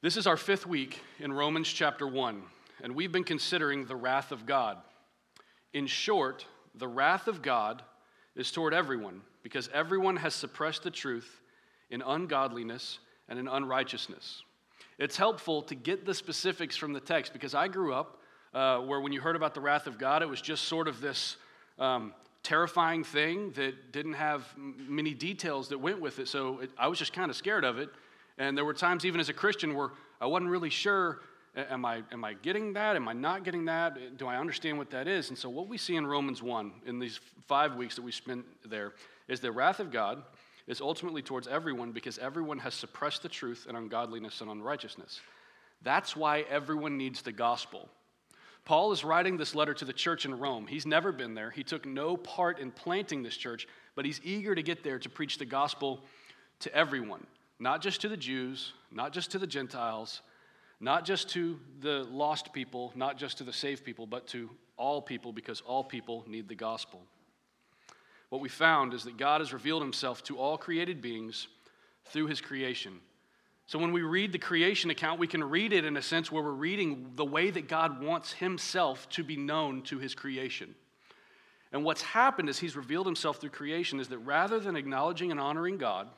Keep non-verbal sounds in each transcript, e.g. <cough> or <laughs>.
This is our fifth week in Romans chapter 1, and we've been considering the wrath of God. In short, the wrath of God is toward everyone, because everyone has suppressed the truth in ungodliness and in unrighteousness. It's helpful to get the specifics from the text because I grew up uh, where when you heard about the wrath of God, it was just sort of this um, terrifying thing that didn't have many details that went with it. So it, I was just kind of scared of it. And there were times, even as a Christian, where I wasn't really sure am I, am I getting that? Am I not getting that? Do I understand what that is? And so, what we see in Romans 1 in these five weeks that we spent there is the wrath of God is ultimately towards everyone because everyone has suppressed the truth and ungodliness and unrighteousness. That's why everyone needs the gospel. Paul is writing this letter to the church in Rome. He's never been there. He took no part in planting this church, but he's eager to get there to preach the gospel to everyone not just to the Jews, not just to the Gentiles, not just to the lost people, not just to the saved people, but to all people because all people need the gospel. What we found is that God has revealed himself to all created beings through his creation. So when we read the creation account, we can read it in a sense where we're reading the way that God wants himself to be known to his creation. And what's happened is he's revealed himself through creation is that rather than acknowledging and honoring God,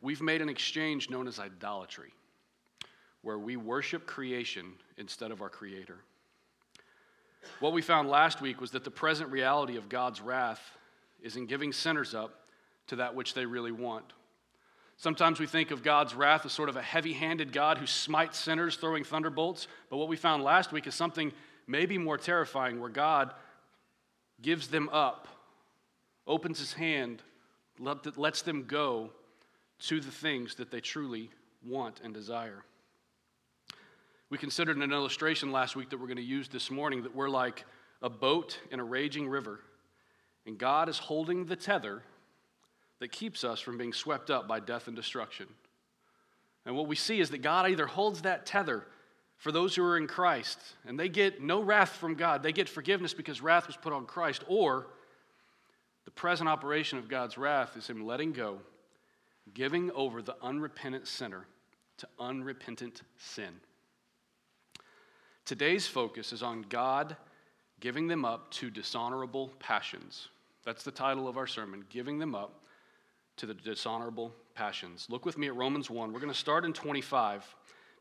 We've made an exchange known as idolatry, where we worship creation instead of our Creator. What we found last week was that the present reality of God's wrath is in giving sinners up to that which they really want. Sometimes we think of God's wrath as sort of a heavy handed God who smites sinners, throwing thunderbolts. But what we found last week is something maybe more terrifying, where God gives them up, opens his hand, lets them go to the things that they truly want and desire. We considered an illustration last week that we're going to use this morning that we're like a boat in a raging river, and God is holding the tether that keeps us from being swept up by death and destruction. And what we see is that God either holds that tether for those who are in Christ, and they get no wrath from God, they get forgiveness because wrath was put on Christ, or the present operation of God's wrath is Him letting go giving over the unrepentant sinner to unrepentant sin. Today's focus is on God giving them up to dishonorable passions. That's the title of our sermon, Giving Them Up to the Dishonorable Passions. Look with me at Romans 1. We're going to start in 25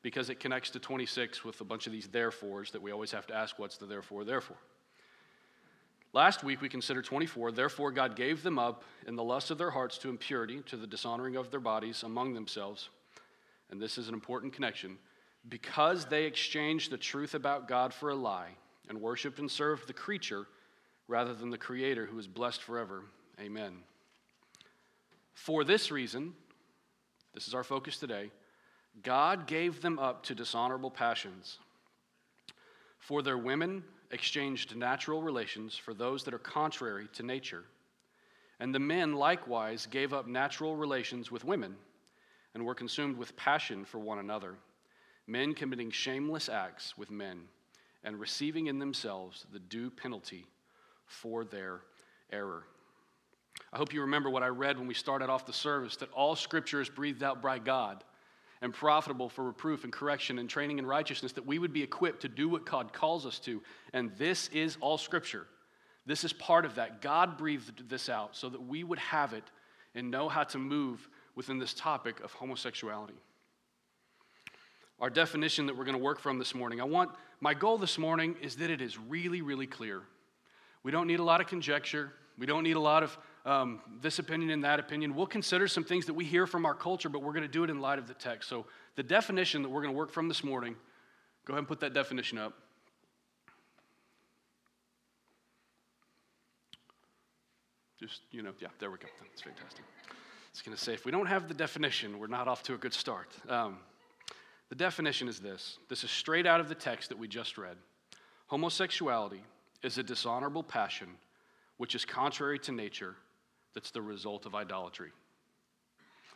because it connects to 26 with a bunch of these therefores that we always have to ask what's the therefore, therefore. Last week we considered 24. Therefore, God gave them up in the lust of their hearts to impurity, to the dishonoring of their bodies among themselves. And this is an important connection. Because they exchanged the truth about God for a lie and worshiped and served the creature rather than the Creator who is blessed forever. Amen. For this reason, this is our focus today, God gave them up to dishonorable passions. For their women exchanged natural relations for those that are contrary to nature. And the men likewise gave up natural relations with women and were consumed with passion for one another, men committing shameless acts with men and receiving in themselves the due penalty for their error. I hope you remember what I read when we started off the service that all scripture is breathed out by God and profitable for reproof and correction and training in righteousness, that we would be equipped to do what God calls us to. And this is all Scripture. This is part of that. God breathed this out so that we would have it and know how to move within this topic of homosexuality. Our definition that we're going to work from this morning, I want my goal this morning is that it is really, really clear. We don't need a lot of conjecture. We don't need a lot of um, this opinion and that opinion. We'll consider some things that we hear from our culture, but we're going to do it in light of the text. So, the definition that we're going to work from this morning, go ahead and put that definition up. Just, you know, yeah, there we go. That's fantastic. It's going to say if we don't have the definition, we're not off to a good start. Um, the definition is this this is straight out of the text that we just read. Homosexuality is a dishonorable passion which is contrary to nature that's the result of idolatry.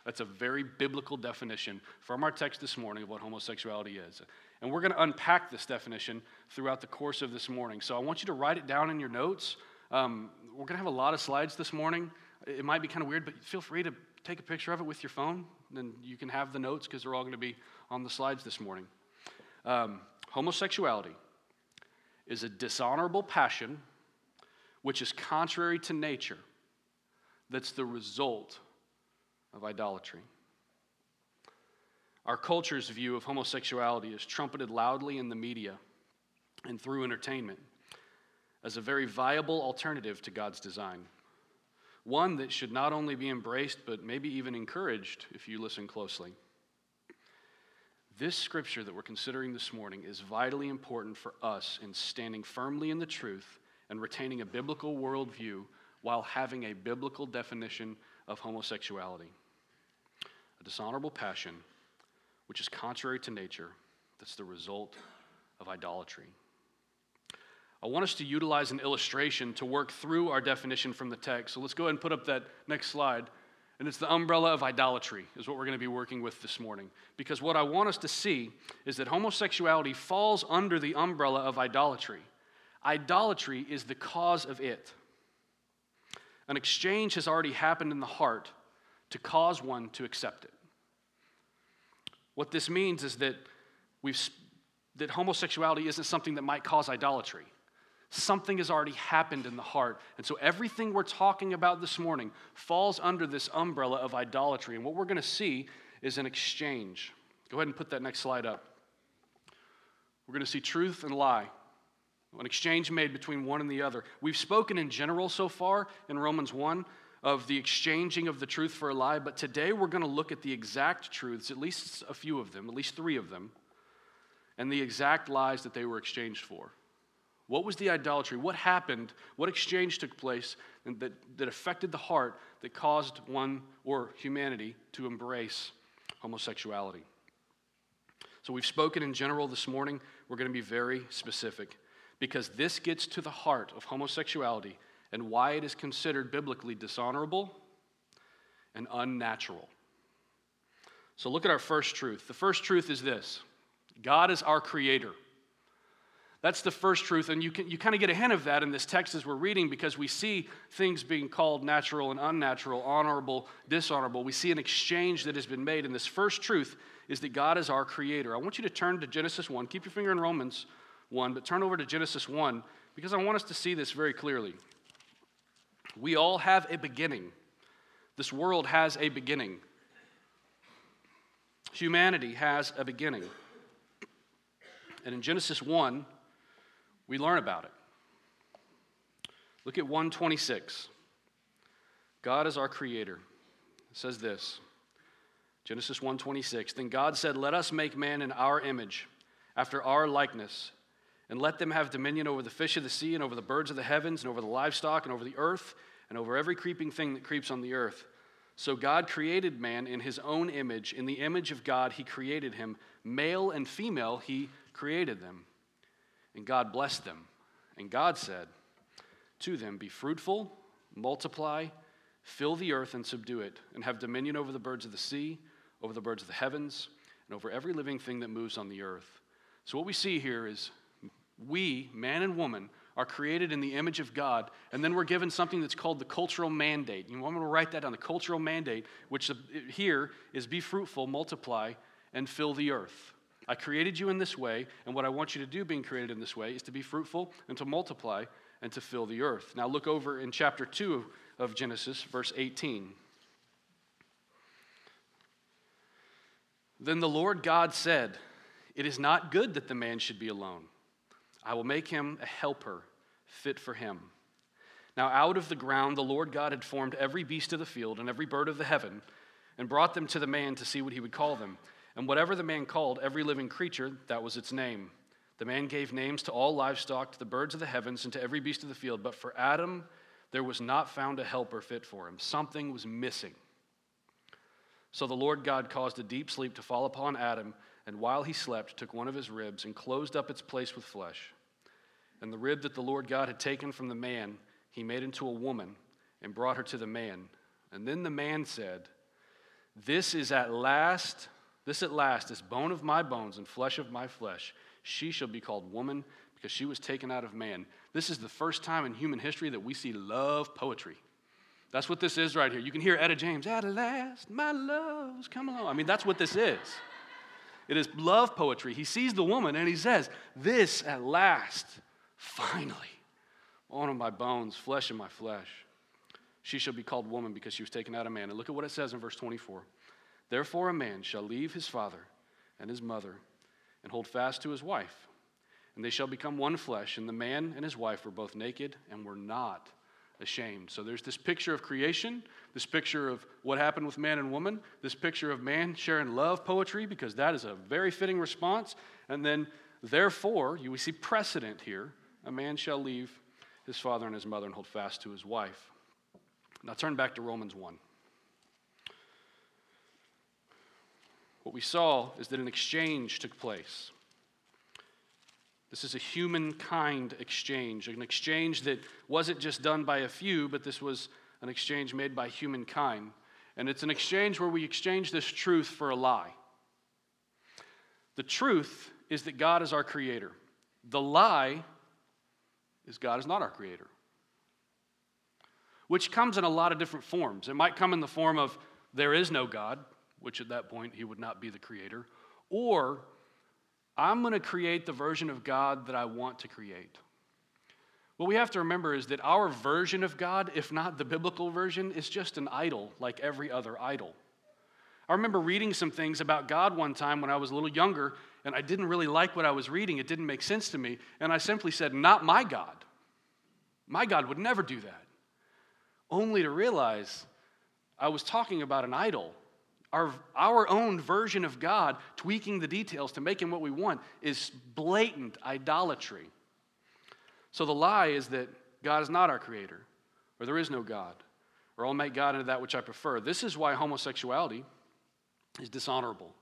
That's a very biblical definition from our text this morning of what homosexuality is. And we're going to unpack this definition throughout the course of this morning. So I want you to write it down in your notes. Um, we're going to have a lot of slides this morning. It might be kind of weird, but feel free to take a picture of it with your phone. then you can have the notes because they're all going to be on the slides this morning. Um, homosexuality is a dishonorable passion which is contrary to nature, that's the result of idolatry. Our culture's view of homosexuality is trumpeted loudly in the media and through entertainment as a very viable alternative to God's design. One that should not only be embraced, but maybe even encouraged if you listen closely. This scripture that we're considering this morning is vitally important for us in standing firmly in the truth and retaining a biblical worldview while having a biblical definition of homosexuality. A dishonorable passion, which is contrary to nature, that's the result of idolatry. I want us to utilize an illustration to work through our definition from the text. So let's go ahead and put up that next slide. And it's the umbrella of idolatry, is what we're going to be working with this morning. Because what I want us to see is that homosexuality falls under the umbrella of idolatry. Idolatry is the cause of it. An exchange has already happened in the heart to cause one to accept it. What this means is that, we've, that homosexuality isn't something that might cause idolatry something has already happened in the heart. And so everything we're talking about this morning falls under this umbrella of idolatry. And what we're going to see is an exchange. Go ahead and put that next slide up. We're going to see truth and lie, an exchange made between one and the other. We've spoken in general so far in Romans 1 of the exchanging of the truth for a lie, but today we're going to look at the exact truths, at least a few of them, at least three of them, and the exact lies that they were exchanged for. What was the idolatry? What happened? What exchange took place that, that affected the heart that caused one or humanity to embrace homosexuality? So, we've spoken in general this morning. We're going to be very specific because this gets to the heart of homosexuality and why it is considered biblically dishonorable and unnatural. So, look at our first truth. The first truth is this God is our creator. That's the first truth, and you, can, you kind of get a hint of that in this text as we're reading because we see things being called natural and unnatural, honorable, dishonorable. We see an exchange that has been made, and this first truth is that God is our creator. I want you to turn to Genesis 1. Keep your finger in Romans 1, but turn over to Genesis 1 because I want us to see this very clearly. We all have a beginning. This world has a beginning. Humanity has a beginning. And in Genesis 1, we learn about it. Look at 126. God is our creator. It says this. Genesis 1:26 Then God said, "Let us make man in our image, after our likeness, and let them have dominion over the fish of the sea and over the birds of the heavens and over the livestock and over the earth and over every creeping thing that creeps on the earth." So God created man in his own image, in the image of God he created him, male and female he created them. And God blessed them. And God said to them, Be fruitful, multiply, fill the earth and subdue it, and have dominion over the birds of the sea, over the birds of the heavens, and over every living thing that moves on the earth. So, what we see here is we, man and woman, are created in the image of God, and then we're given something that's called the cultural mandate. You want me to write that down? The cultural mandate, which here is be fruitful, multiply, and fill the earth. I created you in this way, and what I want you to do, being created in this way, is to be fruitful and to multiply and to fill the earth. Now, look over in chapter 2 of Genesis, verse 18. Then the Lord God said, It is not good that the man should be alone. I will make him a helper fit for him. Now, out of the ground, the Lord God had formed every beast of the field and every bird of the heaven and brought them to the man to see what he would call them. And whatever the man called every living creature, that was its name. The man gave names to all livestock, to the birds of the heavens, and to every beast of the field. But for Adam, there was not found a helper fit for him. Something was missing. So the Lord God caused a deep sleep to fall upon Adam, and while he slept, took one of his ribs and closed up its place with flesh. And the rib that the Lord God had taken from the man, he made into a woman and brought her to the man. And then the man said, This is at last this at last is bone of my bones and flesh of my flesh. She shall be called woman because she was taken out of man. This is the first time in human history that we see love poetry. That's what this is right here. You can hear Etta James, at last, my love's come along. I mean, that's what this is. It is love poetry. He sees the woman and he says, This at last, finally, bone of my bones, flesh of my flesh. She shall be called woman because she was taken out of man. And look at what it says in verse 24. Therefore, a man shall leave his father and his mother and hold fast to his wife, and they shall become one flesh. And the man and his wife were both naked and were not ashamed. So there's this picture of creation, this picture of what happened with man and woman, this picture of man sharing love poetry, because that is a very fitting response. And then, therefore, you we see precedent here a man shall leave his father and his mother and hold fast to his wife. Now turn back to Romans 1. What we saw is that an exchange took place. This is a humankind exchange, an exchange that wasn't just done by a few, but this was an exchange made by humankind. And it's an exchange where we exchange this truth for a lie. The truth is that God is our creator. The lie is God is not our creator. Which comes in a lot of different forms. It might come in the form of there is no God, which at that point he would not be the creator, or I'm going to create the version of God that I want to create. What we have to remember is that our version of God, if not the biblical version, is just an idol like every other idol. I remember reading some things about God one time when I was a little younger, and I didn't really like what I was reading. It didn't make sense to me. And I simply said, Not my God. My God would never do that. Only to realize I was talking about an idol our, our own version of God, tweaking the details to make him what we want, is blatant idolatry. So the lie is that God is not our creator, or there is no God, or I'll make God into that which I prefer. This is why homosexuality is dishonorable.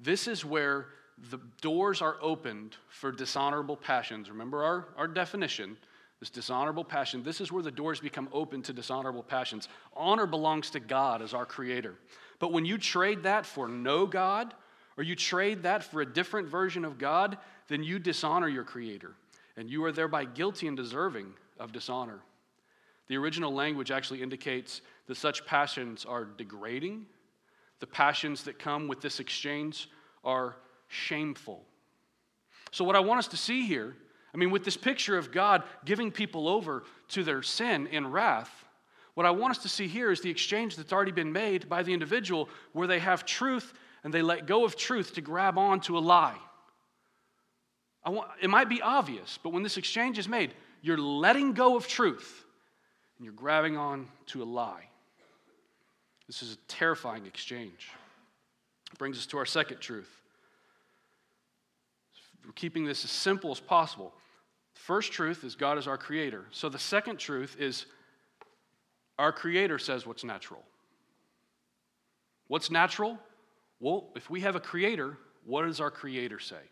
This is where the doors are opened for dishonorable passions. Remember our, our definition this dishonorable passion. This is where the doors become open to dishonorable passions. Honor belongs to God as our creator. But when you trade that for no God, or you trade that for a different version of God, then you dishonor your Creator. And you are thereby guilty and deserving of dishonor. The original language actually indicates that such passions are degrading. The passions that come with this exchange are shameful. So, what I want us to see here, I mean, with this picture of God giving people over to their sin in wrath, what I want us to see here is the exchange that's already been made by the individual where they have truth and they let go of truth to grab on to a lie. Want, it might be obvious, but when this exchange is made, you're letting go of truth and you're grabbing on to a lie. This is a terrifying exchange. It brings us to our second truth. We're keeping this as simple as possible. The first truth is God is our creator. So the second truth is our Creator says what's natural. What's natural? Well, if we have a Creator, what does our Creator say?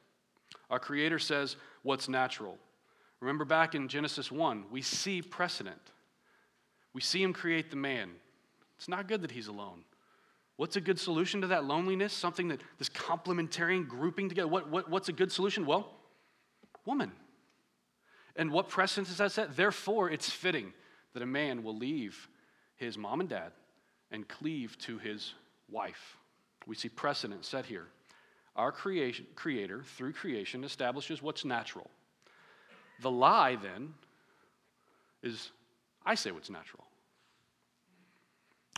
Our Creator says what's natural. Remember back in Genesis 1, we see precedent. We see Him create the man. It's not good that He's alone. What's a good solution to that loneliness? Something that this complementarian grouping together. What, what, what's a good solution? Well, woman. And what precedent does that set? Therefore, it's fitting that a man will leave his mom and dad and cleave to his wife. We see precedent set here. Our creation, creator, through creation, establishes what's natural. The lie, then, is I say what's natural.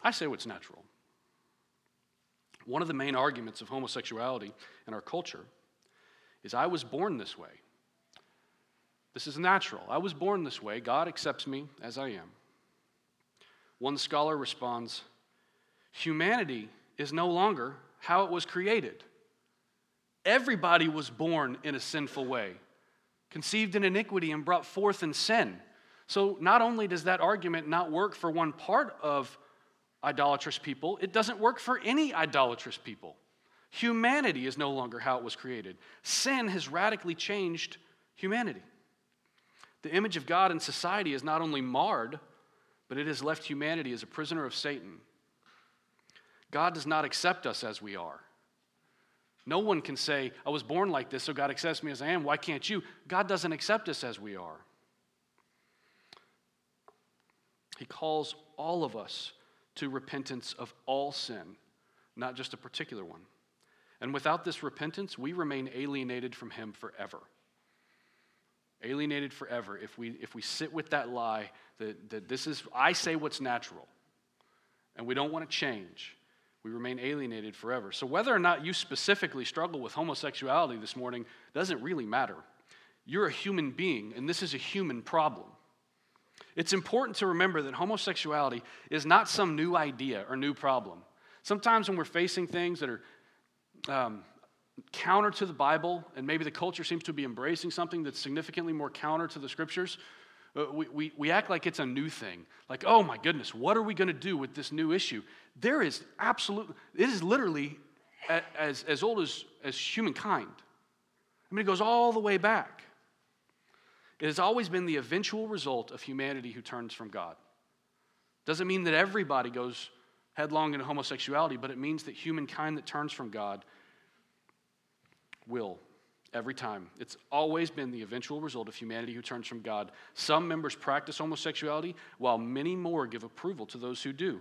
I say what's natural. One of the main arguments of homosexuality in our culture is I was born this way. This is natural. I was born this way. God accepts me as I am. One scholar responds Humanity is no longer how it was created. Everybody was born in a sinful way, conceived in iniquity and brought forth in sin. So, not only does that argument not work for one part of idolatrous people, it doesn't work for any idolatrous people. Humanity is no longer how it was created. Sin has radically changed humanity. The image of God in society is not only marred, but it has left humanity as a prisoner of Satan. God does not accept us as we are. No one can say, I was born like this, so God accepts me as I am. Why can't you? God doesn't accept us as we are. He calls all of us to repentance of all sin, not just a particular one. And without this repentance, we remain alienated from Him forever. Alienated forever if we, if we sit with that lie that, that this is, I say what's natural, and we don't want to change, we remain alienated forever. So, whether or not you specifically struggle with homosexuality this morning doesn't really matter. You're a human being, and this is a human problem. It's important to remember that homosexuality is not some new idea or new problem. Sometimes when we're facing things that are um, counter to the Bible, and maybe the culture seems to be embracing something that's significantly more counter to the scriptures, uh, we, we, we act like it's a new thing. Like, oh my goodness, what are we going to do with this new issue? There is absolutely, it is literally as, as old as, as humankind. I mean, it goes all the way back. It has always been the eventual result of humanity who turns from God. Doesn't mean that everybody goes headlong into homosexuality, but it means that humankind that turns from God will every time. It's always been the eventual result of humanity who turns from God. Some members practice homosexuality, while many more give approval to those who do.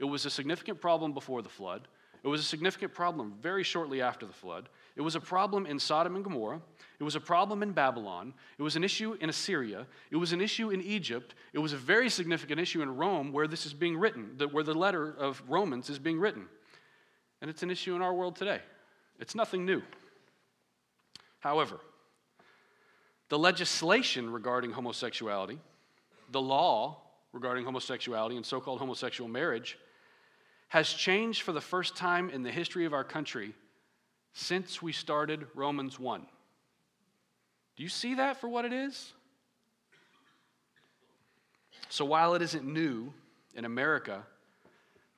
It was a significant problem before the flood. It was a significant problem very shortly after the flood. It was a problem in Sodom and Gomorrah. It was a problem in Babylon. It was an issue in Assyria. It was an issue in Egypt. It was a very significant issue in Rome where this is being written, where the letter of Romans is being written. And it's an issue in our world today. It's nothing new. However, the legislation regarding homosexuality, the law regarding homosexuality and so called homosexual marriage, has changed for the first time in the history of our country since we started Romans 1. Do you see that for what it is? So while it isn't new in America,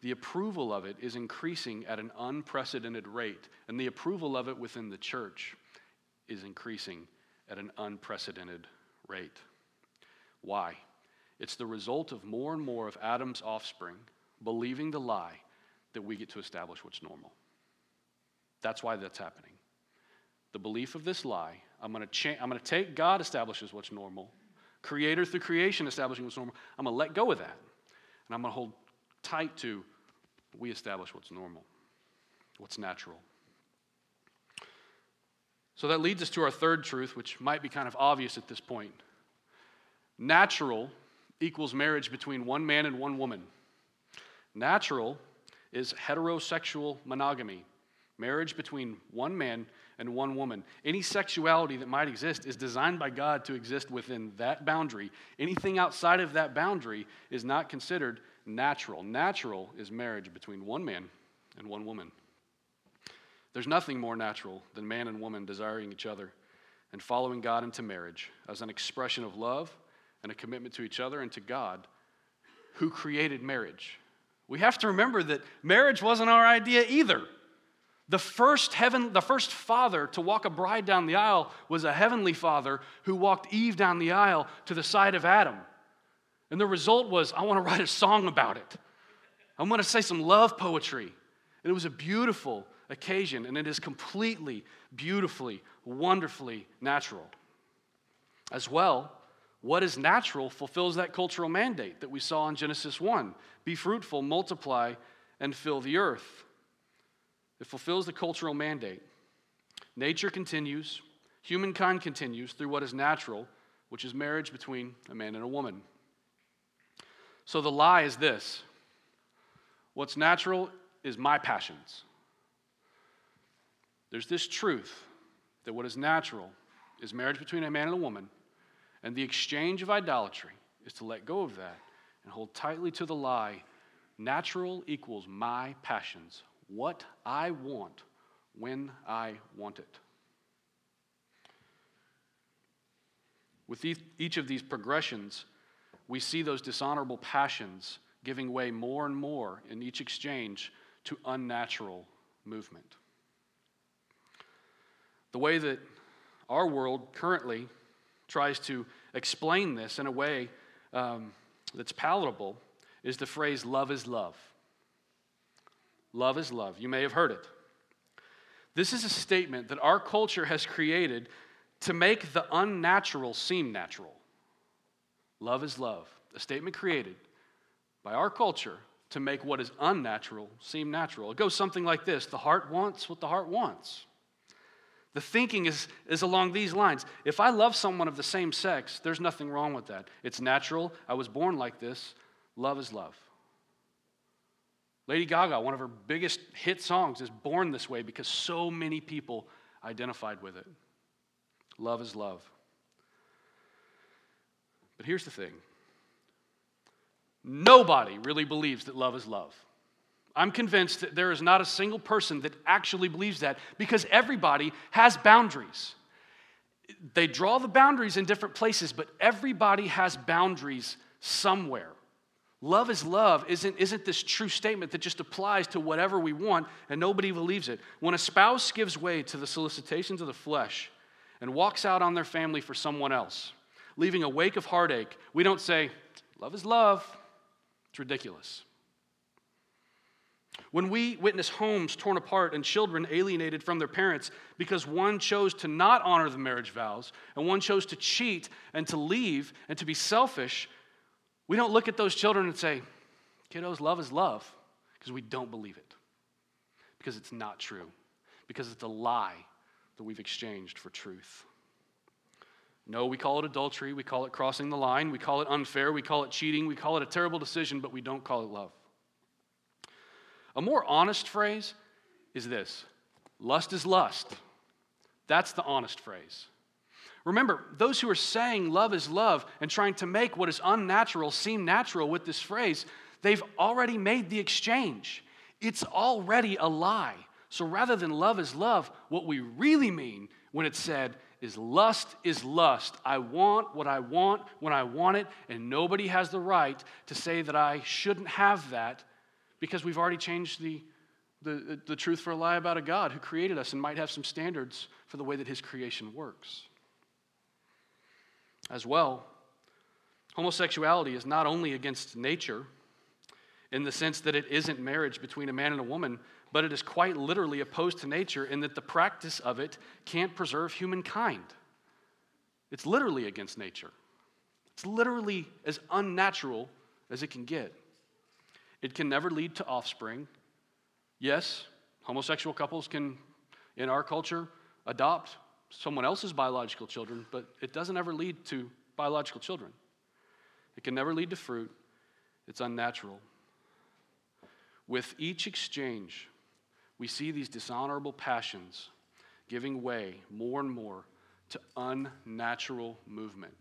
the approval of it is increasing at an unprecedented rate, and the approval of it within the church is increasing at an unprecedented rate. Why? It's the result of more and more of Adam's offspring believing the lie that we get to establish what's normal. That's why that's happening. The belief of this lie, I'm going to cha- to take God establishes what's normal, creator through creation establishing what's normal. I'm going to let go of that. And I'm going to hold tight to we establish what's normal, what's natural. So that leads us to our third truth, which might be kind of obvious at this point. Natural equals marriage between one man and one woman. Natural is heterosexual monogamy, marriage between one man and one woman. Any sexuality that might exist is designed by God to exist within that boundary. Anything outside of that boundary is not considered natural. Natural is marriage between one man and one woman. There's nothing more natural than man and woman desiring each other and following God into marriage as an expression of love and a commitment to each other and to God who created marriage. We have to remember that marriage wasn't our idea either. The first heaven, the first father to walk a bride down the aisle was a heavenly father who walked Eve down the aisle to the side of Adam. And the result was, I want to write a song about it. I'm going to say some love poetry. And it was a beautiful occasion, and it is completely, beautifully, wonderfully natural. As well, what is natural fulfills that cultural mandate that we saw in Genesis 1 be fruitful, multiply, and fill the earth. It fulfills the cultural mandate. Nature continues, humankind continues through what is natural, which is marriage between a man and a woman. So the lie is this what's natural is my passions. There's this truth that what is natural is marriage between a man and a woman and the exchange of idolatry is to let go of that and hold tightly to the lie natural equals my passions, what I want when I want it. With each of these progressions, we see those dishonorable passions giving way more and more in each exchange to unnatural movement. The way that our world currently tries to explain this in a way um, that's palatable is the phrase love is love. Love is love. You may have heard it. This is a statement that our culture has created to make the unnatural seem natural. Love is love. A statement created by our culture to make what is unnatural seem natural. It goes something like this The heart wants what the heart wants. The thinking is, is along these lines. If I love someone of the same sex, there's nothing wrong with that. It's natural. I was born like this. Love is love. Lady Gaga, one of her biggest hit songs, is born this way because so many people identified with it. Love is love. But here's the thing nobody really believes that love is love. I'm convinced that there is not a single person that actually believes that because everybody has boundaries. They draw the boundaries in different places, but everybody has boundaries somewhere. Love is love isn't, isn't this true statement that just applies to whatever we want and nobody believes it. When a spouse gives way to the solicitations of the flesh and walks out on their family for someone else, leaving a wake of heartache, we don't say, Love is love. It's ridiculous. When we witness homes torn apart and children alienated from their parents because one chose to not honor the marriage vows and one chose to cheat and to leave and to be selfish, we don't look at those children and say, Kiddos, love is love, because we don't believe it. Because it's not true. Because it's a lie that we've exchanged for truth. No, we call it adultery. We call it crossing the line. We call it unfair. We call it cheating. We call it a terrible decision, but we don't call it love. A more honest phrase is this lust is lust. That's the honest phrase. Remember, those who are saying love is love and trying to make what is unnatural seem natural with this phrase, they've already made the exchange. It's already a lie. So rather than love is love, what we really mean when it's said is lust is lust. I want what I want when I want it, and nobody has the right to say that I shouldn't have that because we've already changed the, the, the truth for a lie about a God who created us and might have some standards for the way that his creation works. As well, homosexuality is not only against nature in the sense that it isn't marriage between a man and a woman, but it is quite literally opposed to nature in that the practice of it can't preserve humankind. It's literally against nature. It's literally as unnatural as it can get. It can never lead to offspring. Yes, homosexual couples can, in our culture, adopt someone else's biological children, but it doesn't ever lead to biological children. It can never lead to fruit. It's unnatural. With each exchange, we see these dishonorable passions giving way more and more to unnatural movement,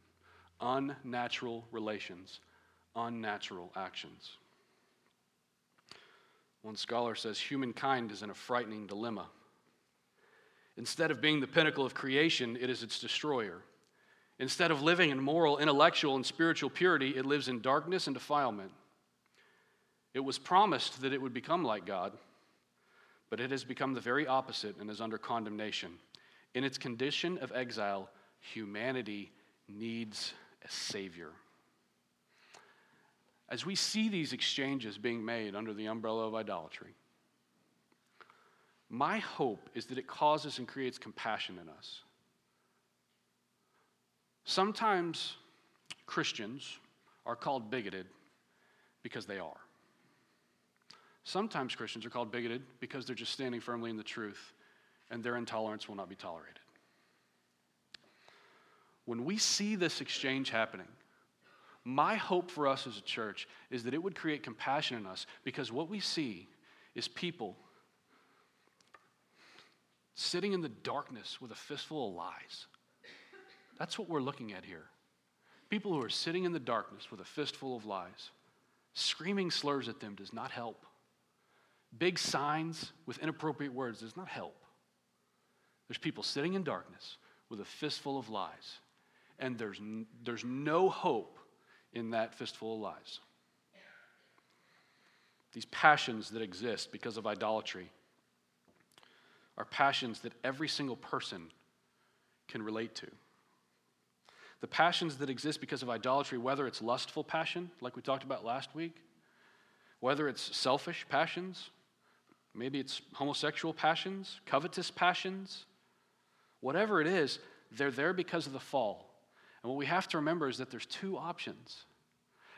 unnatural relations, unnatural actions. One scholar says humankind is in a frightening dilemma. Instead of being the pinnacle of creation, it is its destroyer. Instead of living in moral, intellectual, and spiritual purity, it lives in darkness and defilement. It was promised that it would become like God but it has become the very opposite and is under condemnation. In its condition of exile, humanity needs a Savior. As we see these exchanges being made under the umbrella of idolatry, my hope is that it causes and creates compassion in us. Sometimes Christians are called bigoted because they are. Sometimes Christians are called bigoted because they're just standing firmly in the truth and their intolerance will not be tolerated. When we see this exchange happening, my hope for us as a church is that it would create compassion in us because what we see is people sitting in the darkness with a fistful of lies. That's what we're looking at here. People who are sitting in the darkness with a fistful of lies. Screaming slurs at them does not help. Big signs with inappropriate words does not help. There's people sitting in darkness with a fistful of lies, and there's, n- there's no hope in that fistful of lies. These passions that exist because of idolatry are passions that every single person can relate to. The passions that exist because of idolatry, whether it's lustful passion, like we talked about last week, whether it's selfish passions, Maybe it's homosexual passions, covetous passions. Whatever it is, they're there because of the fall. And what we have to remember is that there's two options.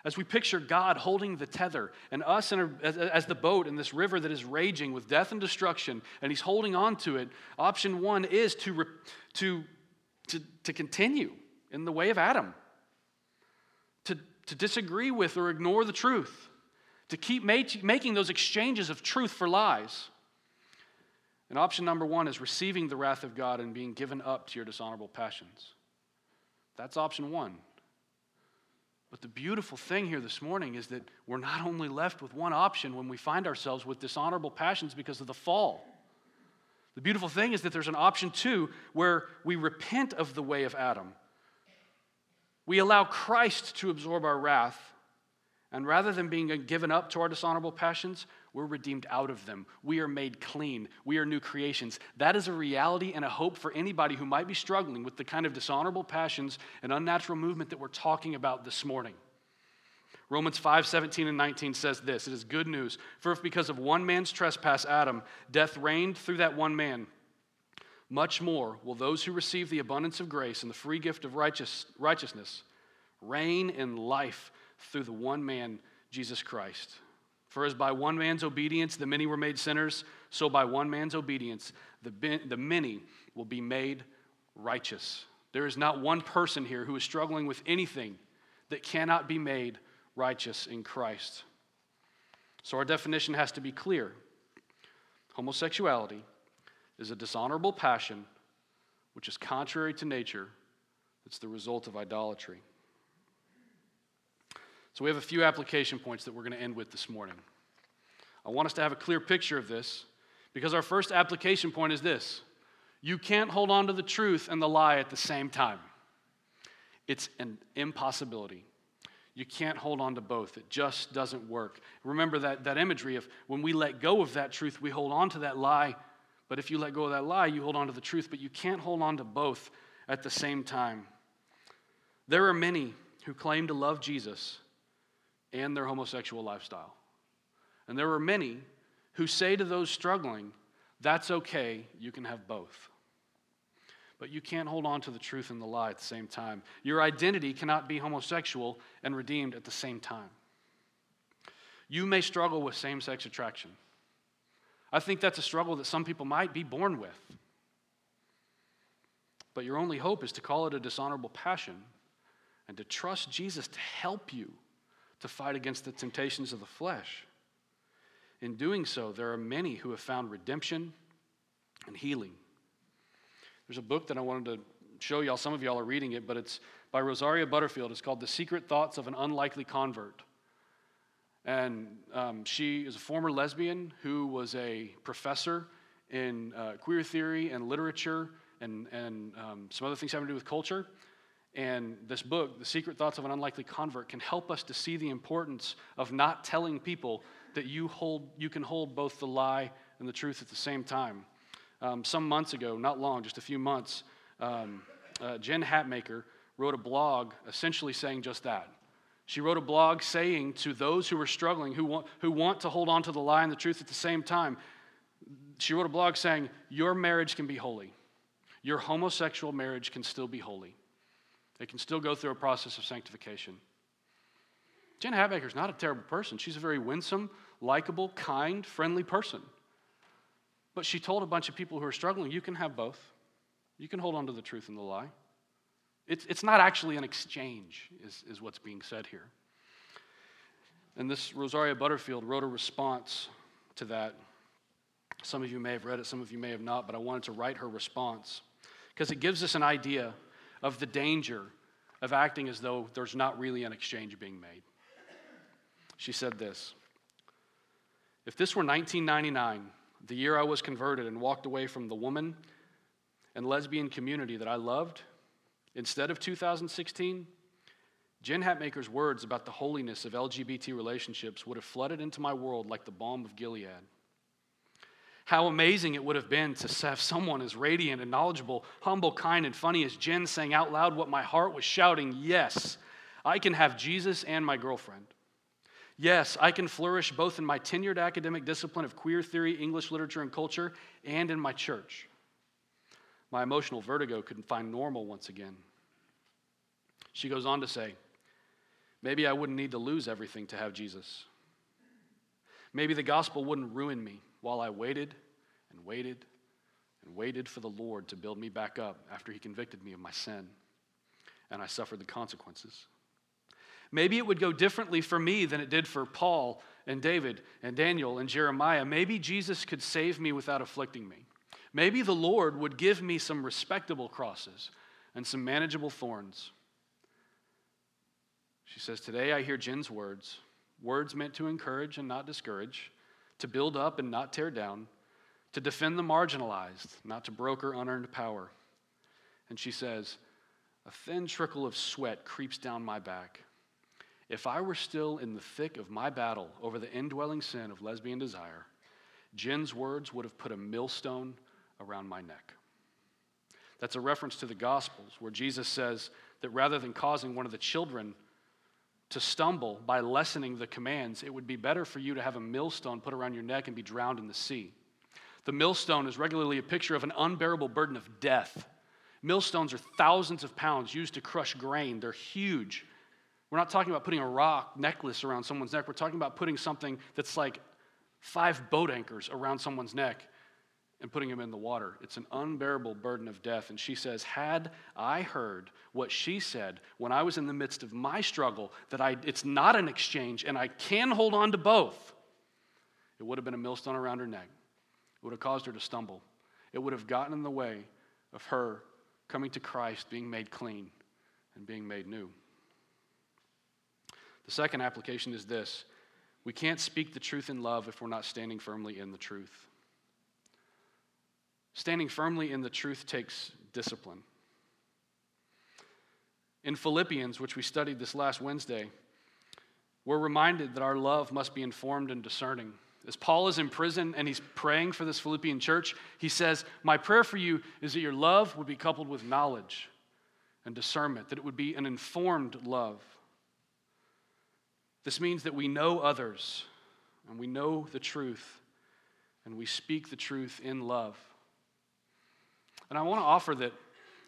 As we picture God holding the tether and us a, as, as the boat in this river that is raging with death and destruction, and He's holding on to it, option one is to, to, to, to continue in the way of Adam, to, to disagree with or ignore the truth, to keep make, making those exchanges of truth for lies. And option number one is receiving the wrath of God and being given up to your dishonorable passions. That's option one. But the beautiful thing here this morning is that we're not only left with one option when we find ourselves with dishonorable passions because of the fall. The beautiful thing is that there's an option too where we repent of the way of Adam. We allow Christ to absorb our wrath, and rather than being given up to our dishonorable passions, we're redeemed out of them. We are made clean. We are new creations. That is a reality and a hope for anybody who might be struggling with the kind of dishonorable passions and unnatural movement that we're talking about this morning. Romans 5 17 and 19 says this It is good news. For if because of one man's trespass, Adam, death reigned through that one man, much more will those who receive the abundance of grace and the free gift of righteous, righteousness reign in life through the one man, Jesus Christ. For as by one man's obedience the many were made sinners, so by one man's obedience the, the many will be made righteous. There is not one person here who is struggling with anything that cannot be made righteous in Christ. So our definition has to be clear. Homosexuality is a dishonorable passion which is contrary to nature. It's the result of idolatry. So we have a few application points that we're going to end with this morning. I want us to have a clear picture of this because our first application point is this you can't hold on to the truth and the lie at the same time. It's an impossibility. You can't hold on to both. It just doesn't work. Remember that, that imagery of when we let go of that truth, we hold on to that lie. But if you let go of that lie, you hold on to the truth. But you can't hold on to both at the same time. There are many who claim to love Jesus, and their homosexual lifestyle. And there are many who say to those struggling, that's okay, you can have both. But you can't hold on to the truth and the lie at the same time. Your identity cannot be homosexual and redeemed at the same time. You may struggle with same sex attraction. I think that's a struggle that some people might be born with. But your only hope is to call it a dishonorable passion and to trust Jesus to help you to fight against the temptations of the flesh. In doing so, there are many who have found redemption and healing. There's a book that I wanted to show y'all. Some of y'all are reading it, but it's by Rosaria Butterfield. It's called The Secret Thoughts of an Unlikely Convert. And um, she is a former lesbian who was a professor in uh, queer theory and literature and, and um, some other things having to do with culture. And this book, The Secret Thoughts of an Unlikely Convert, can help us to see the importance of not telling people that you, hold, you can hold both the lie and the truth at the same time. Um, some months ago, not long, just a few months, um, uh, Jen Hatmaker wrote a blog essentially saying just that. She wrote a blog saying to those who are struggling, who want, who want to hold on to the lie and the truth at the same time, she wrote a blog saying, Your marriage can be holy. Your homosexual marriage can still be holy. They can still go through a process of sanctification. Jen is not a terrible person. She's a very winsome, likable, kind, friendly person. But she told a bunch of people who are struggling, you can have both. You can hold on to the truth and the lie. It's, it's not actually an exchange, is, is what's being said here. And this Rosaria Butterfield wrote a response to that. Some of you may have read it, some of you may have not, but I wanted to write her response because it gives us an idea of the danger of acting as though there's not really an exchange being made. She said this If this were 1999, the year I was converted and walked away from the woman and lesbian community that I loved, instead of 2016, Jen Hatmaker's words about the holiness of LGBT relationships would have flooded into my world like the balm of Gilead. How amazing it would have been to have someone as radiant and knowledgeable, humble, kind, and funny as Jen saying out loud what my heart was shouting Yes, I can have Jesus and my girlfriend. Yes, I can flourish both in my tenured academic discipline of queer theory, English literature, and culture, and in my church. My emotional vertigo couldn't find normal once again. She goes on to say, Maybe I wouldn't need to lose everything to have Jesus. Maybe the gospel wouldn't ruin me while I waited and waited and waited for the Lord to build me back up after he convicted me of my sin and I suffered the consequences. Maybe it would go differently for me than it did for Paul and David and Daniel and Jeremiah. Maybe Jesus could save me without afflicting me. Maybe the Lord would give me some respectable crosses and some manageable thorns. She says, Today I hear Jen's words, words meant to encourage and not discourage, to build up and not tear down, to defend the marginalized, not to broker unearned power. And she says, A thin trickle of sweat creeps down my back. If I were still in the thick of my battle over the indwelling sin of lesbian desire, Jen's words would have put a millstone around my neck. That's a reference to the Gospels, where Jesus says that rather than causing one of the children to stumble by lessening the commands, it would be better for you to have a millstone put around your neck and be drowned in the sea. The millstone is regularly a picture of an unbearable burden of death. Millstones are thousands of pounds used to crush grain, they're huge. We're not talking about putting a rock necklace around someone's neck. We're talking about putting something that's like five boat anchors around someone's neck and putting him in the water. It's an unbearable burden of death. And she says, Had I heard what she said when I was in the midst of my struggle, that I, it's not an exchange and I can hold on to both, it would have been a millstone around her neck. It would have caused her to stumble. It would have gotten in the way of her coming to Christ, being made clean, and being made new. The second application is this we can't speak the truth in love if we're not standing firmly in the truth. Standing firmly in the truth takes discipline. In Philippians, which we studied this last Wednesday, we're reminded that our love must be informed and discerning. As Paul is in prison and he's praying for this Philippian church, he says, My prayer for you is that your love would be coupled with knowledge and discernment, that it would be an informed love. This means that we know others and we know the truth and we speak the truth in love. And I want to offer that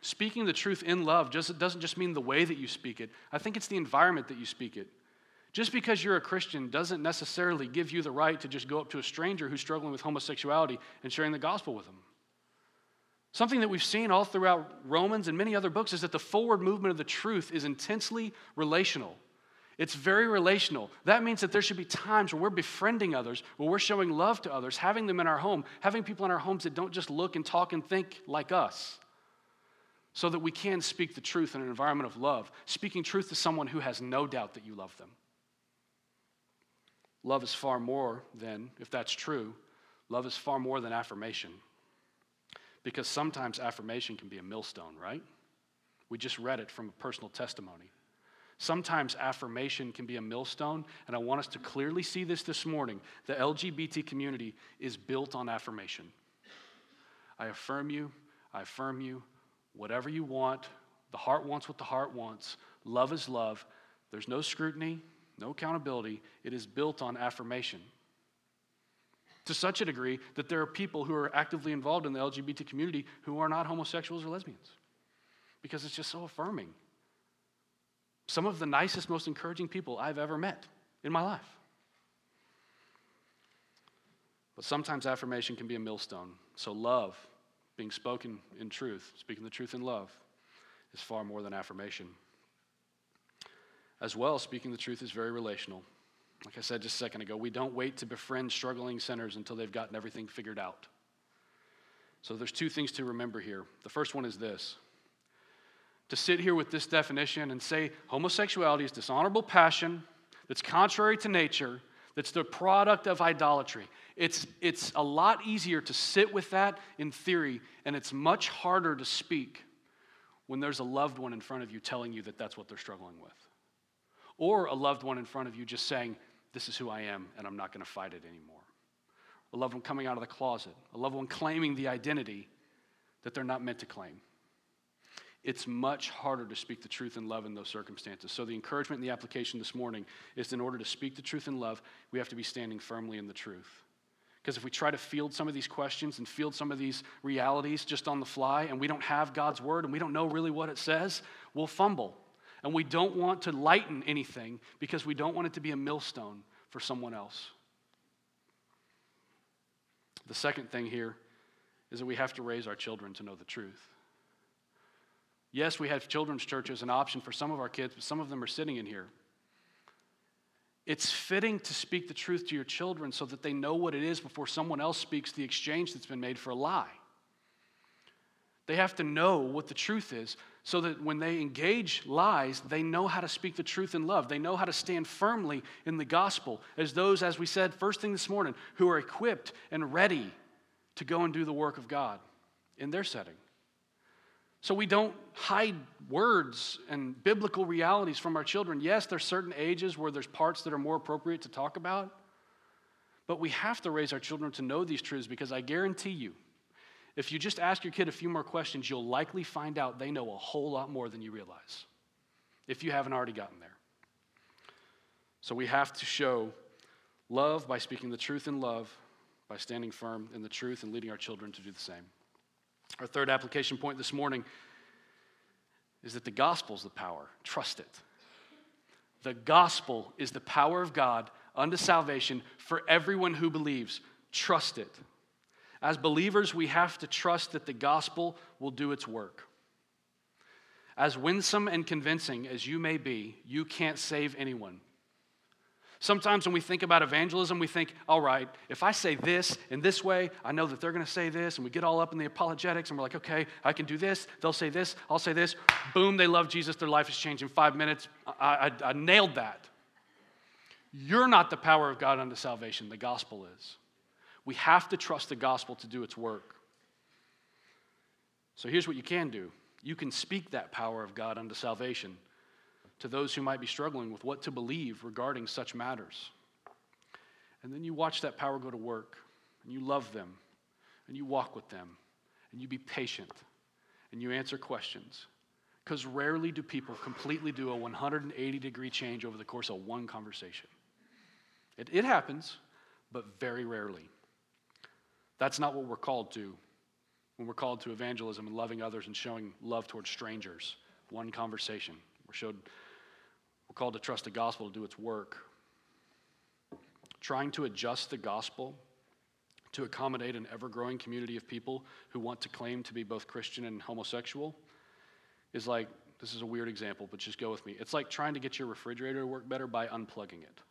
speaking the truth in love just, doesn't just mean the way that you speak it, I think it's the environment that you speak it. Just because you're a Christian doesn't necessarily give you the right to just go up to a stranger who's struggling with homosexuality and sharing the gospel with them. Something that we've seen all throughout Romans and many other books is that the forward movement of the truth is intensely relational. It's very relational. That means that there should be times where we're befriending others, where we're showing love to others, having them in our home, having people in our homes that don't just look and talk and think like us, so that we can speak the truth in an environment of love, speaking truth to someone who has no doubt that you love them. Love is far more than, if that's true, love is far more than affirmation. Because sometimes affirmation can be a millstone, right? We just read it from a personal testimony. Sometimes affirmation can be a millstone, and I want us to clearly see this this morning. The LGBT community is built on affirmation. I affirm you, I affirm you, whatever you want. The heart wants what the heart wants. Love is love. There's no scrutiny, no accountability. It is built on affirmation. To such a degree that there are people who are actively involved in the LGBT community who are not homosexuals or lesbians because it's just so affirming. Some of the nicest, most encouraging people I've ever met in my life. But sometimes affirmation can be a millstone. So, love, being spoken in truth, speaking the truth in love, is far more than affirmation. As well, speaking the truth is very relational. Like I said just a second ago, we don't wait to befriend struggling sinners until they've gotten everything figured out. So, there's two things to remember here. The first one is this to sit here with this definition and say homosexuality is dishonorable passion that's contrary to nature, that's the product of idolatry. It's, it's a lot easier to sit with that in theory, and it's much harder to speak when there's a loved one in front of you telling you that that's what they're struggling with. Or a loved one in front of you just saying, This is who I am, and I'm not going to fight it anymore. A loved one coming out of the closet, a loved one claiming the identity that they're not meant to claim it's much harder to speak the truth in love in those circumstances. So, the encouragement and the application this morning is in order to speak the truth in love, we have to be standing firmly in the truth. Because if we try to field some of these questions and field some of these realities just on the fly, and we don't have God's word and we don't know really what it says, we'll fumble. And we don't want to lighten anything because we don't want it to be a millstone for someone else. The second thing here is that we have to raise our children to know the truth. Yes, we have children's church as an option for some of our kids, but some of them are sitting in here. It's fitting to speak the truth to your children so that they know what it is before someone else speaks the exchange that's been made for a lie. They have to know what the truth is so that when they engage lies, they know how to speak the truth in love. They know how to stand firmly in the gospel as those, as we said first thing this morning, who are equipped and ready to go and do the work of God in their setting. So we don't hide words and biblical realities from our children. Yes, there's certain ages where there's parts that are more appropriate to talk about, but we have to raise our children to know these truths because I guarantee you, if you just ask your kid a few more questions, you'll likely find out they know a whole lot more than you realize, if you haven't already gotten there. So we have to show love by speaking the truth in love, by standing firm in the truth and leading our children to do the same. Our third application point this morning is that the gospel is the power. Trust it. The gospel is the power of God unto salvation for everyone who believes. Trust it. As believers, we have to trust that the gospel will do its work. As winsome and convincing as you may be, you can't save anyone. Sometimes when we think about evangelism, we think, all right, if I say this in this way, I know that they're going to say this, and we get all up in the apologetics, and we're like, okay, I can do this, they'll say this, I'll say this. Boom, they love Jesus, their life is changed in five minutes. I, I, I nailed that. You're not the power of God unto salvation, the gospel is. We have to trust the gospel to do its work. So here's what you can do you can speak that power of God unto salvation to those who might be struggling with what to believe regarding such matters. And then you watch that power go to work, and you love them, and you walk with them, and you be patient, and you answer questions. Because rarely do people completely do a 180 degree change over the course of one conversation. It, it happens, but very rarely. That's not what we're called to when we're called to evangelism and loving others and showing love towards strangers. One conversation. We're showed we're called to trust the gospel to do its work. Trying to adjust the gospel to accommodate an ever growing community of people who want to claim to be both Christian and homosexual is like this is a weird example, but just go with me. It's like trying to get your refrigerator to work better by unplugging it.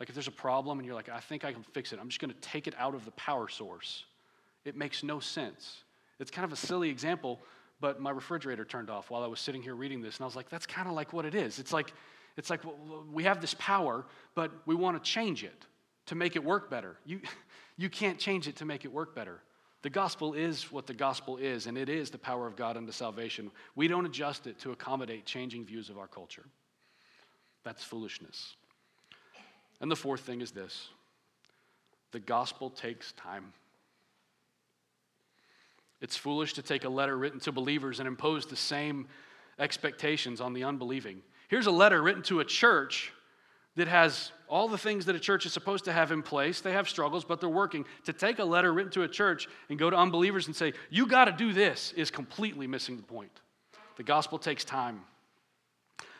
Like if there's a problem and you're like, I think I can fix it, I'm just going to take it out of the power source. It makes no sense. It's kind of a silly example, but my refrigerator turned off while I was sitting here reading this. And I was like, that's kind of like what it is. It's like, it's like we have this power, but we want to change it to make it work better. You, <laughs> you can't change it to make it work better. The gospel is what the gospel is, and it is the power of God unto salvation. We don't adjust it to accommodate changing views of our culture. That's foolishness. And the fourth thing is this the gospel takes time. It's foolish to take a letter written to believers and impose the same expectations on the unbelieving. Here's a letter written to a church that has all the things that a church is supposed to have in place. They have struggles, but they're working. To take a letter written to a church and go to unbelievers and say, you got to do this, is completely missing the point. The gospel takes time.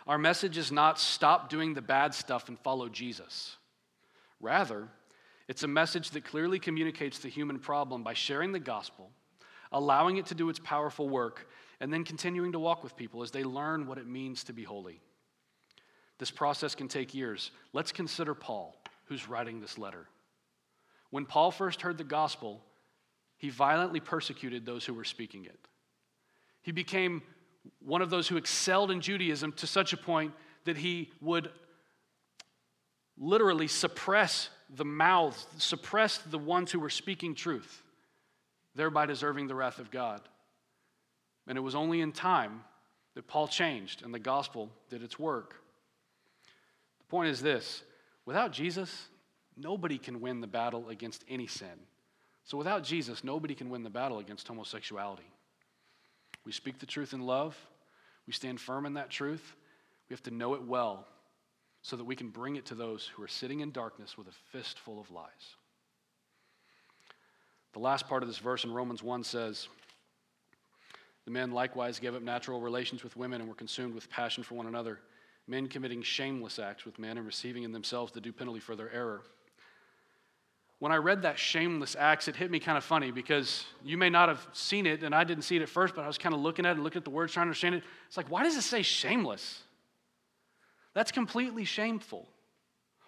Our message is not stop doing the bad stuff and follow Jesus. Rather, it's a message that clearly communicates the human problem by sharing the gospel allowing it to do its powerful work, and then continuing to walk with people as they learn what it means to be holy. This process can take years. Let's consider Paul, who's writing this letter. When Paul first heard the gospel, he violently persecuted those who were speaking it. He became one of those who excelled in Judaism to such a point that he would literally suppress the mouths, suppress the ones who were speaking truth thereby deserving the wrath of God. And it was only in time that Paul changed and the gospel did its work. The point is this without Jesus, nobody can win the battle against any sin. So without Jesus, nobody can win the battle against homosexuality. We speak the truth in love, we stand firm in that truth. We have to know it well so that we can bring it to those who are sitting in darkness with a fistful of lies. The last part of this verse in Romans 1 says, The men likewise gave up natural relations with women and were consumed with passion for one another, men committing shameless acts with men and receiving in themselves the due penalty for their error. When I read that shameless acts, it hit me kind of funny because you may not have seen it, and I didn't see it at first, but I was kind of looking at it and looking at the words, trying to understand it. It's like, why does it say shameless? That's completely shameful.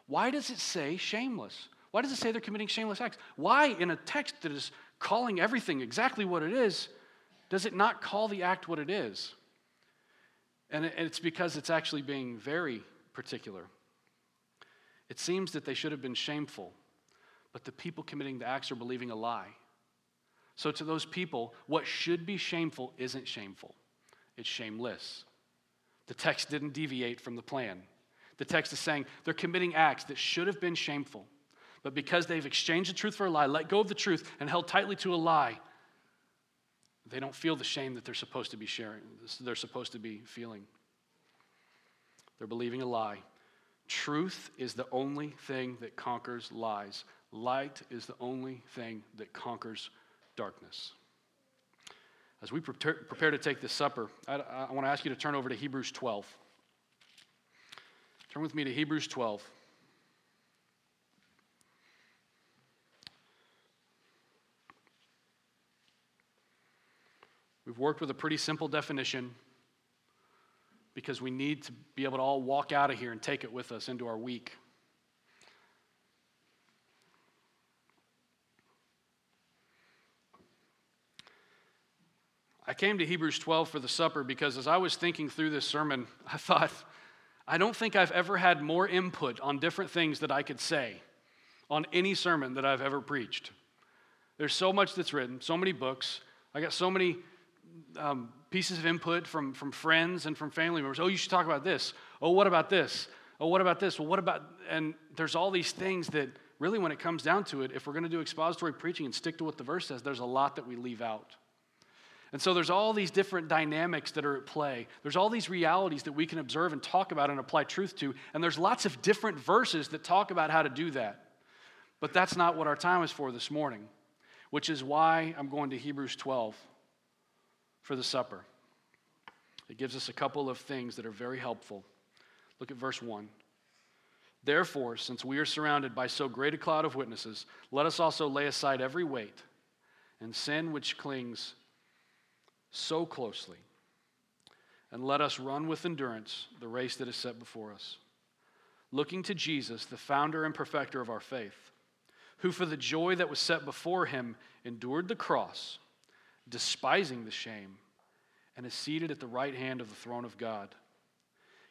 Why does it say shameless? Why does it say they're committing shameless acts? Why, in a text that is calling everything exactly what it is, does it not call the act what it is? And it's because it's actually being very particular. It seems that they should have been shameful, but the people committing the acts are believing a lie. So, to those people, what should be shameful isn't shameful, it's shameless. The text didn't deviate from the plan. The text is saying they're committing acts that should have been shameful, but because they've exchanged the truth for a lie, let go of the truth, and held tightly to a lie, they don't feel the shame that they're supposed to be sharing, they're supposed to be feeling. They're believing a lie. Truth is the only thing that conquers lies. Light is the only thing that conquers darkness. As we prepare to take this supper, I, I want to ask you to turn over to Hebrews 12. Turn with me to Hebrews 12. We've worked with a pretty simple definition because we need to be able to all walk out of here and take it with us into our week. I came to Hebrews 12 for the supper because as I was thinking through this sermon, <laughs> I thought, I don't think I've ever had more input on different things that I could say on any sermon that I've ever preached. There's so much that's written, so many books. I got so many um, pieces of input from, from friends and from family members. Oh, you should talk about this. Oh, what about this? Oh, what about this? Well, what about, and there's all these things that really, when it comes down to it, if we're going to do expository preaching and stick to what the verse says, there's a lot that we leave out. And so there's all these different dynamics that are at play. There's all these realities that we can observe and talk about and apply truth to. And there's lots of different verses that talk about how to do that. But that's not what our time is for this morning, which is why I'm going to Hebrews 12 for the supper. It gives us a couple of things that are very helpful. Look at verse 1. Therefore, since we are surrounded by so great a cloud of witnesses, let us also lay aside every weight and sin which clings so closely, and let us run with endurance the race that is set before us, looking to Jesus, the founder and perfecter of our faith, who for the joy that was set before him endured the cross despising the shame, and is seated at the right hand of the throne of God.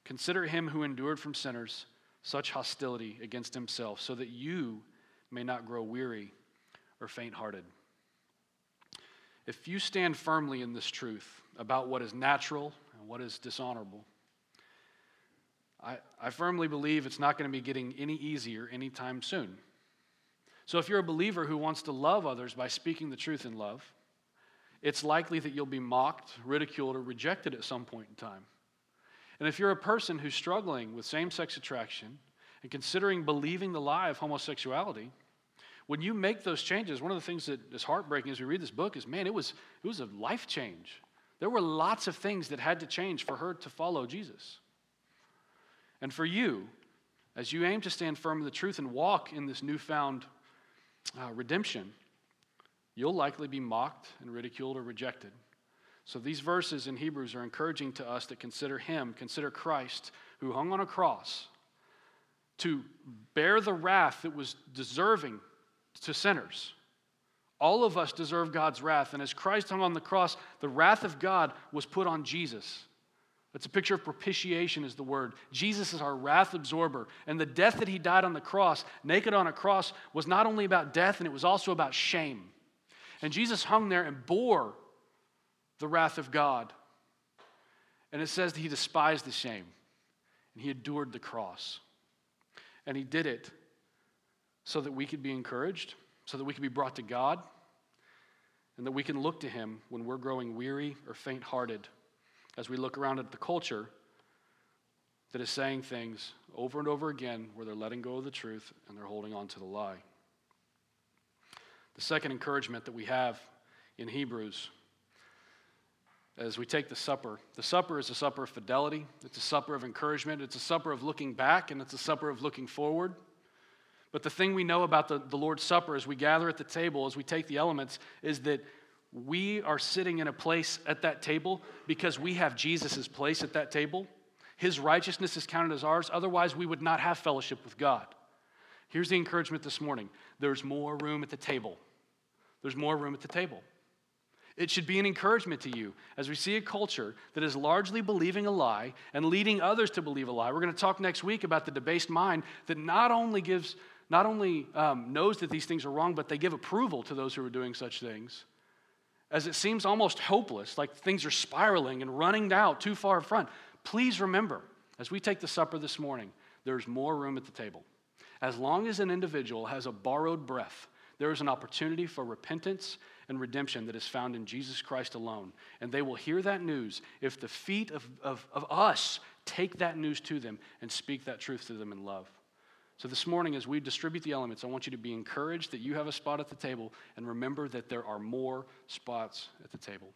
Consider him who endured from sinners such hostility against himself, so that you may not grow weary or faint hearted. If you stand firmly in this truth about what is natural and what is dishonorable, I, I firmly believe it's not going to be getting any easier anytime soon. So, if you're a believer who wants to love others by speaking the truth in love, it's likely that you'll be mocked, ridiculed, or rejected at some point in time. And if you're a person who's struggling with same sex attraction and considering believing the lie of homosexuality, when you make those changes, one of the things that is heartbreaking as we read this book is man, it was, it was a life change. There were lots of things that had to change for her to follow Jesus. And for you, as you aim to stand firm in the truth and walk in this newfound uh, redemption, you'll likely be mocked and ridiculed or rejected. So these verses in Hebrews are encouraging to us to consider Him, consider Christ, who hung on a cross to bear the wrath that was deserving to sinners. All of us deserve God's wrath, and as Christ hung on the cross, the wrath of God was put on Jesus. It's a picture of propitiation, is the word. Jesus is our wrath absorber. And the death that he died on the cross, naked on a cross, was not only about death, and it was also about shame. And Jesus hung there and bore the wrath of God. And it says that he despised the shame and he endured the cross. And he did it so that we could be encouraged, so that we could be brought to God, and that we can look to him when we're growing weary or faint hearted as we look around at the culture that is saying things over and over again where they're letting go of the truth and they're holding on to the lie. The second encouragement that we have in Hebrews as we take the supper. The supper is a supper of fidelity, it's a supper of encouragement, it's a supper of looking back, and it's a supper of looking forward. But the thing we know about the, the Lord's Supper as we gather at the table, as we take the elements, is that we are sitting in a place at that table because we have Jesus' place at that table. His righteousness is counted as ours. Otherwise, we would not have fellowship with God. Here's the encouragement this morning there's more room at the table. There's more room at the table. It should be an encouragement to you as we see a culture that is largely believing a lie and leading others to believe a lie. We're going to talk next week about the debased mind that not only gives, not only um, knows that these things are wrong, but they give approval to those who are doing such things. As it seems almost hopeless, like things are spiraling and running out too far in front. Please remember, as we take the supper this morning, there's more room at the table. As long as an individual has a borrowed breath, there is an opportunity for repentance and redemption that is found in Jesus Christ alone. And they will hear that news if the feet of, of, of us take that news to them and speak that truth to them in love. So, this morning, as we distribute the elements, I want you to be encouraged that you have a spot at the table and remember that there are more spots at the table.